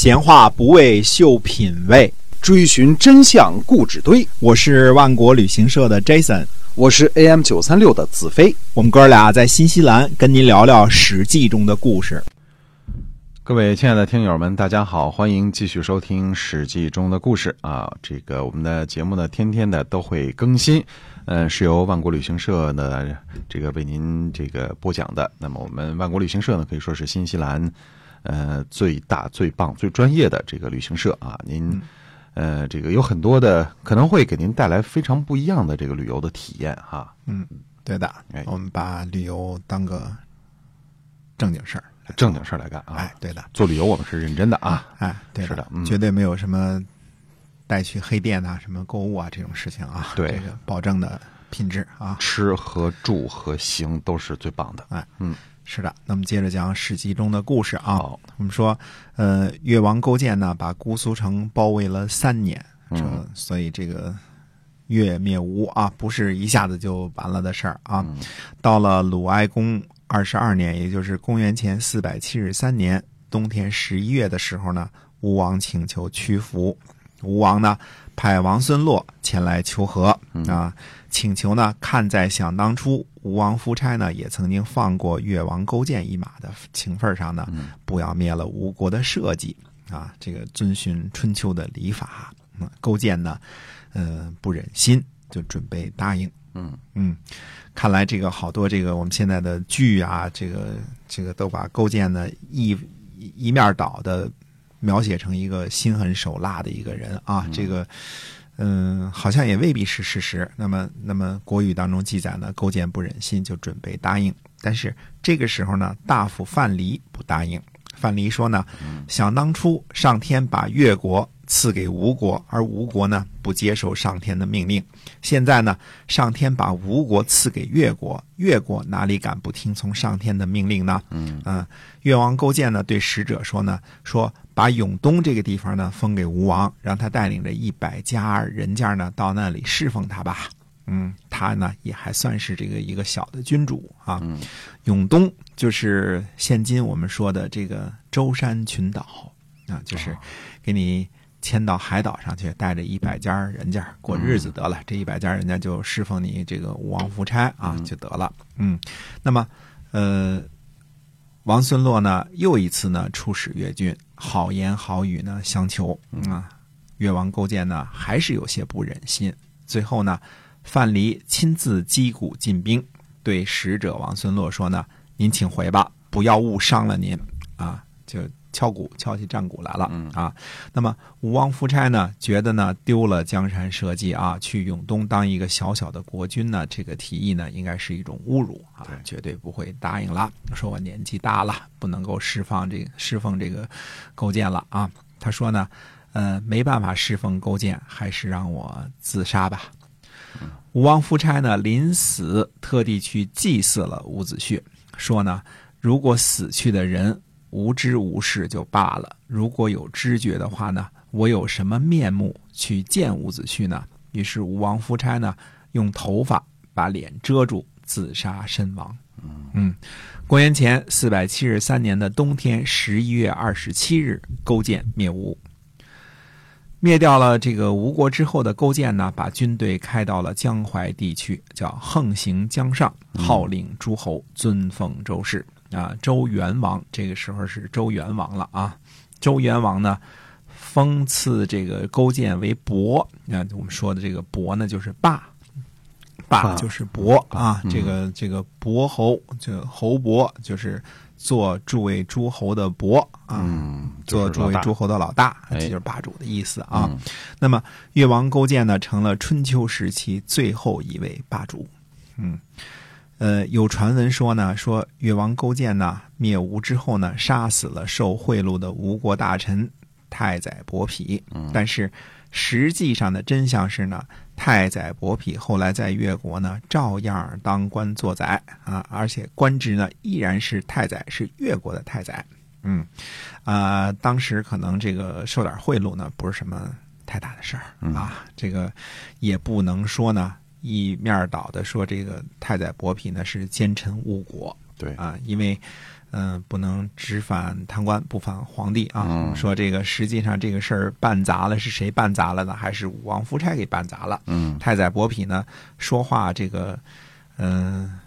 闲话不为秀品味，追寻真相故纸堆。我是万国旅行社的 Jason，我是 AM 九三六的子飞。我们哥俩在新西兰跟您聊聊《史记》中的故事。各位亲爱的听友们，大家好，欢迎继续收听《史记》中的故事啊！这个我们的节目呢，天天的都会更新，嗯，是由万国旅行社的这个为您这个播讲的。那么我们万国旅行社呢，可以说是新西兰呃最大、最棒、最专业的这个旅行社啊。您呃这个有很多的可能会给您带来非常不一样的这个旅游的体验哈。嗯，对的，哎我们把旅游当个正经事儿。正经事儿来干啊！哎，对的，做旅游我们是认真的啊。哎，对是的嗯绝对没有什么带去黑店呐、什么购物啊这种事情啊。对这个保证的品质啊。吃和住和行都是最棒的。哎，嗯，是的，那么接着讲《史记》中的故事啊。好我们说，呃，越王勾践呢，把姑苏城包围了三年，这、嗯所以这个越灭吴啊，不是一下子就完了的事儿啊。到了鲁哀公二十二年，也就是公元前四百七十三年冬天十一月的时候呢，吴王请求屈服，吴王呢派王孙洛前来求和啊，请求呢看在想当初吴王夫差呢也曾经放过越王勾践一马的情分上呢，不要灭了吴国的社稷啊，这个遵循春秋的礼法。嗯，勾践呢，呃，不忍心，就准备答应。嗯嗯，看来这个好多这个我们现在的剧啊，这个这个都把勾践呢一一一面倒的描写成一个心狠手辣的一个人啊，这个。嗯，好像也未必是事实。那么，那么国语当中记载呢，勾践不忍心，就准备答应。但是这个时候呢，大夫范蠡不答应。范蠡说呢，想当初上天把越国赐给吴国，而吴国呢不接受上天的命令。现在呢，上天把吴国赐给越国，越国哪里敢不听从上天的命令呢？嗯越王勾践呢对使者说呢，说把永东这个地方呢封给吴王，让他带领着一百家人家呢到那里侍奉他吧。嗯，他呢也还算是这个一个小的君主啊。永东就是现今我们说的这个舟山群岛啊，就是给你迁到海岛上去，带着一百家人家过日子得了。这一百家人家就侍奉你这个吴王夫差啊，就得了。嗯，那么呃，王孙洛呢又一次呢出使越郡，好言好语呢相求啊。越王勾践呢还是有些不忍心，最后呢，范蠡亲自击鼓进兵，对使者王孙洛说呢：“您请回吧，不要误伤了您啊！”就敲鼓敲起战鼓来了啊。那么吴王夫差呢，觉得呢丢了江山社稷啊，去永东当一个小小的国君呢，这个提议呢应该是一种侮辱啊，绝对不会答应了。说我年纪大了，不能够释放这个侍奉这个勾践了啊。他说呢，呃，没办法侍奉勾践，还是让我自杀吧。吴王夫差呢，临死特地去祭祀了伍子胥，说呢，如果死去的人无知无识就罢了，如果有知觉的话呢，我有什么面目去见伍子胥呢？于是吴王夫差呢，用头发把脸遮住，自杀身亡。嗯，公元前四百七十三年的冬天十一月二十七日，勾践灭吴。灭掉了这个吴国之后的勾践呢，把军队开到了江淮地区，叫横行江上，号令诸侯，尊奉周氏啊。周元王这个时候是周元王了啊。周元王呢，封赐这个勾践为伯，那我们说的这个伯呢，就是霸。霸霸就是伯啊，这个这个伯侯，就侯伯，就是做诸位诸侯的伯啊，嗯，做诸位诸侯的老大，哎这就是霸主的意思啊。嗯那么越王勾践呢，成了春秋时期最后一位霸主。嗯，呃，有传闻说呢，说越王勾践呢灭吴之后呢，杀死了受贿赂的吴国大臣太宰伯嚭。但是实际上的真相是呢，太宰伯嚭后来在越国呢，照样当官做宰啊，而且官职呢依然是太宰，是越国的太宰。嗯，啊、当时可能这个受点贿赂呢，不是什么太大的事儿啊，这个也不能说呢一面倒的说这个太宰伯嚭呢是奸臣误国，对啊，因为嗯、不能只反贪官不反皇帝啊。嗯说这个实际上这个事儿办砸了，是谁办砸了呢？还是武王夫差给办砸了？嗯太宰伯嚭呢说话这个嗯、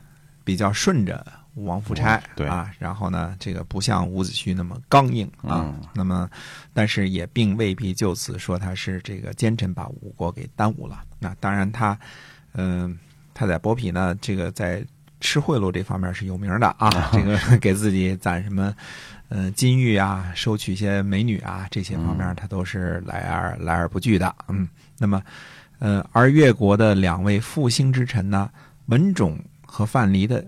比较顺着武王夫差、对啊，然后呢这个不像伍子胥那么刚硬啊。嗯那么但是也并未必就此说他是这个奸臣把吴国给耽误了。那当然他嗯、太宰伯嚭呢这个在吃贿赂这方面是有名的啊，这个给自己攒什么。呃，金玉啊，收取一些美女啊，这些方面他都是来而来而不拒的。嗯，那么，呃，而越国的两位复兴之臣呢，文种和范蠡的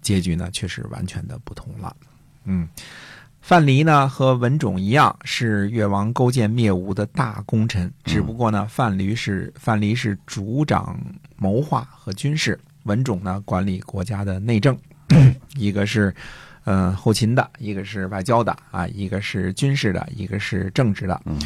结局呢，却是完全的不同了。嗯，范蠡呢和文种一样，是越王勾践灭吴的大功臣，只不过呢，范蠡是范蠡是主掌谋划和军事，文种呢管理国家的内政，一个是。呃，后勤的，一个是外交的啊，一个是军事的，一个是政治的。嗯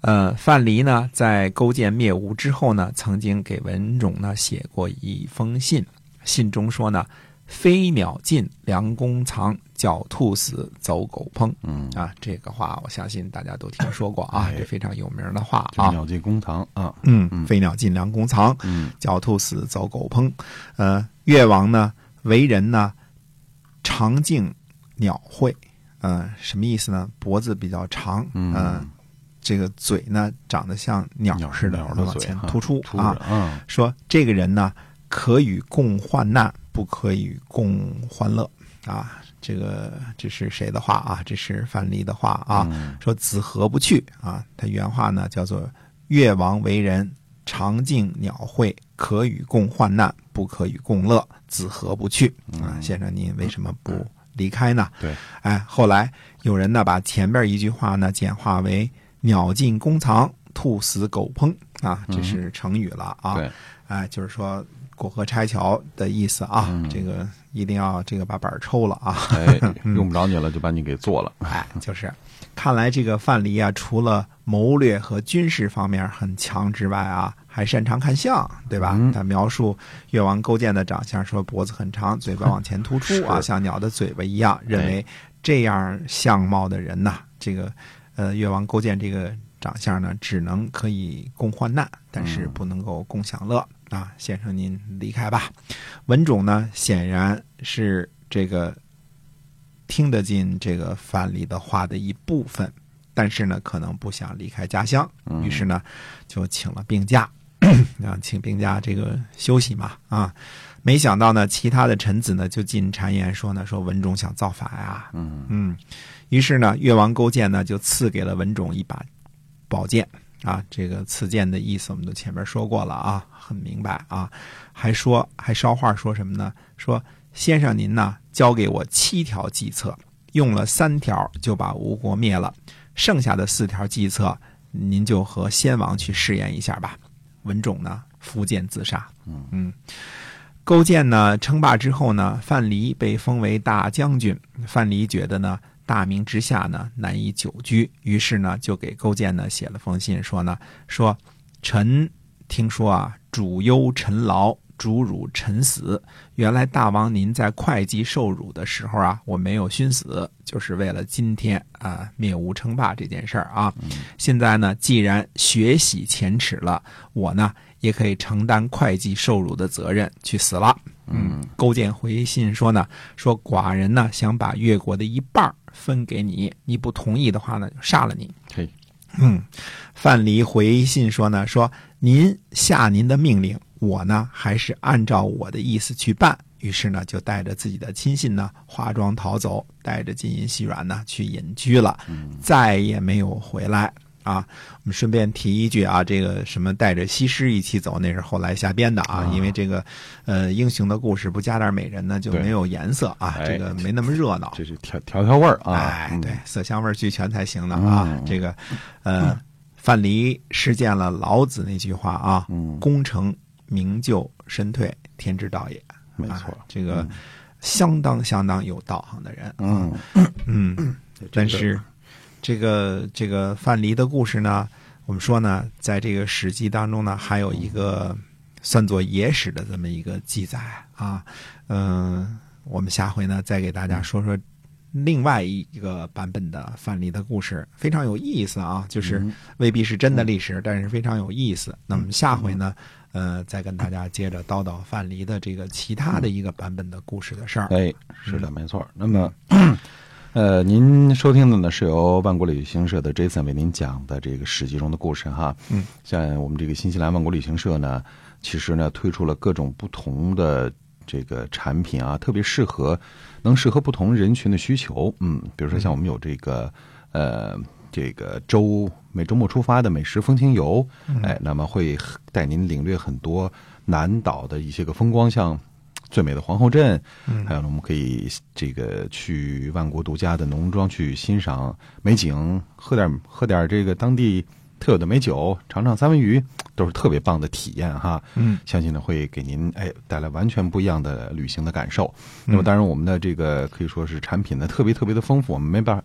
呃，范蠡呢，在勾践灭吴之后呢，曾经给文种呢写过一封信，信中说呢：“飞鸟尽，良弓藏；狡兔死，走狗烹。”嗯，啊，这个话我相信大家都听说过啊，哎这非常有名的话啊。就鸟尽弓藏啊，嗯，嗯飞鸟尽，良弓藏。嗯狡兔死，走狗烹。呃，越王呢，为人呢，长颈鸟喙，呃，什么意思呢？脖子比较长，嗯呃这个嘴呢长得像鸟鸟似的，鸟的往前突出啊。嗯说这个人呢，可与共患难，不可与共欢乐啊。这个这是谁的话啊？这是范蠡的话啊。嗯说子何不去啊？他原话呢叫做“越王为人，常敬鸟会，可与共患难，不可与共乐，子何不去啊？先生您为什么不离开呢？对，哎，后来有人呢把前边一句话呢简化为“鸟尽弓藏，兔死狗烹”啊，这是成语了啊。对，哎，就是说过河拆桥的意思啊。嗯这个一定要这个把板儿抽了啊。哎，用不着你了，就把你给做了。哎，就是，看来这个范蠡啊，除了谋略和军事方面很强之外啊，还擅长看相，对吧？嗯他描述越王勾践的长相，说脖子很长，嘴巴往前突出 啊，像鸟的嘴巴一样，认为这样相貌的人呐，这个呃越王勾践这个长相呢，只能可以共患难，但是不能够共享乐。啊，先生您离开吧。文种呢，显然是这个听得进这个范蠡的话的一部分，但是呢，可能不想离开家乡，于是呢，就请了病假，啊，请病假这个休息嘛，啊，没想到呢，其他的臣子呢就进谗言说呢，说文种想造反呀，嗯。嗯，于是呢，越王勾践呢就赐给了文种一把宝剑啊，这个赐剑的意思我们都前面说过了啊，很明白啊，还说还捎话说什么呢？说先生您呢交给我七条计策，用了三条就把吴国灭了，剩下的四条计策您就和先王去试验一下吧。文种呢伏剑自杀，嗯。勾践呢称霸之后呢，范蠡被封为大将军。范蠡觉得呢，大名之下呢难以久居，于是呢就给勾践呢写了封信，说呢说臣听说啊，主忧臣劳，主辱臣死。原来大王您在会稽受辱的时候啊，我没有殉死，就是为了今天啊灭吴称霸这件事儿啊。现在呢，既然血洗前耻了，我呢也可以承担会稽受辱的责任，去死了。嗯，勾践回信说呢，说寡人呢想把越国的一半儿分给你，你不同意的话呢，就杀了你。嘿，嗯，范蠡回信说呢，说您下您的命令，我呢还是按照我的意思去办。于是呢，就带着自己的亲信呢，化妆逃走，带着金银细软呢去隐居了，再也没有回来。啊，我们顺便提一句啊，这个什么带着西施一起走，那是后来瞎编的啊，啊因为这个，呃，英雄的故事不加点美人呢，就没有颜色啊，哎这个没那么热闹。这是调调调味儿啊。对，，色香味俱全才行呢啊。嗯这个，呃，范蠡实践了老子那句话啊，嗯功成名就身退，天之道也。啊没错。这个相当相当有道行的人。嗯，嗯，但是这个这个范蠡的故事呢，我们说呢，在这个《史记》当中呢，还有一个算作野史的这么一个记载啊。嗯、我们下回呢再给大家说说另外一个版本的范蠡的故事，非常有意思啊，就是嗯未必是真的历史，但是非常有意思。那么下回呢，呃，再跟大家接着叨叨范蠡的这个其他的一个版本的故事的事儿。哎，是的，没错。那么，呃，您收听的呢是由万国旅行社的 Jason 为您讲的这个《史记》中的故事哈。嗯，像我们这个新西兰万国旅行社呢，其实呢推出了各种不同的这个产品啊，特别适合能适合不同人群的需求。嗯，比如说像我们有这个呃这个周每周末出发的美食风情游，哎，那么会带您领略很多南岛的一些个风光，像。最美的皇后镇，还有呢，我们可以这个去万国独家的农庄去欣赏美景，喝点喝点这个当地特有的美酒，尝尝三文鱼，都是特别棒的体验哈。嗯，相信呢会给您哎带来完全不一样的旅行的感受。那么当然，我们的这个可以说是产品呢特别特别的丰富，我们没办法。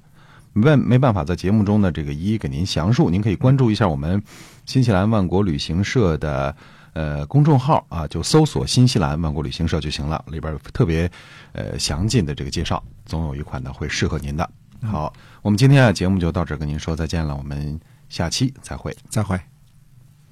没办没办法在节目中呢，这个一一给您详述。您可以关注一下我们新西兰万国旅行社的呃公众号啊，就搜索“新西兰万国旅行社”就行了，里边有特别呃详尽的这个介绍，总有一款呢会适合您的。好，我们今天啊节目就到这儿，跟您说再见了，我们下期再会。再会。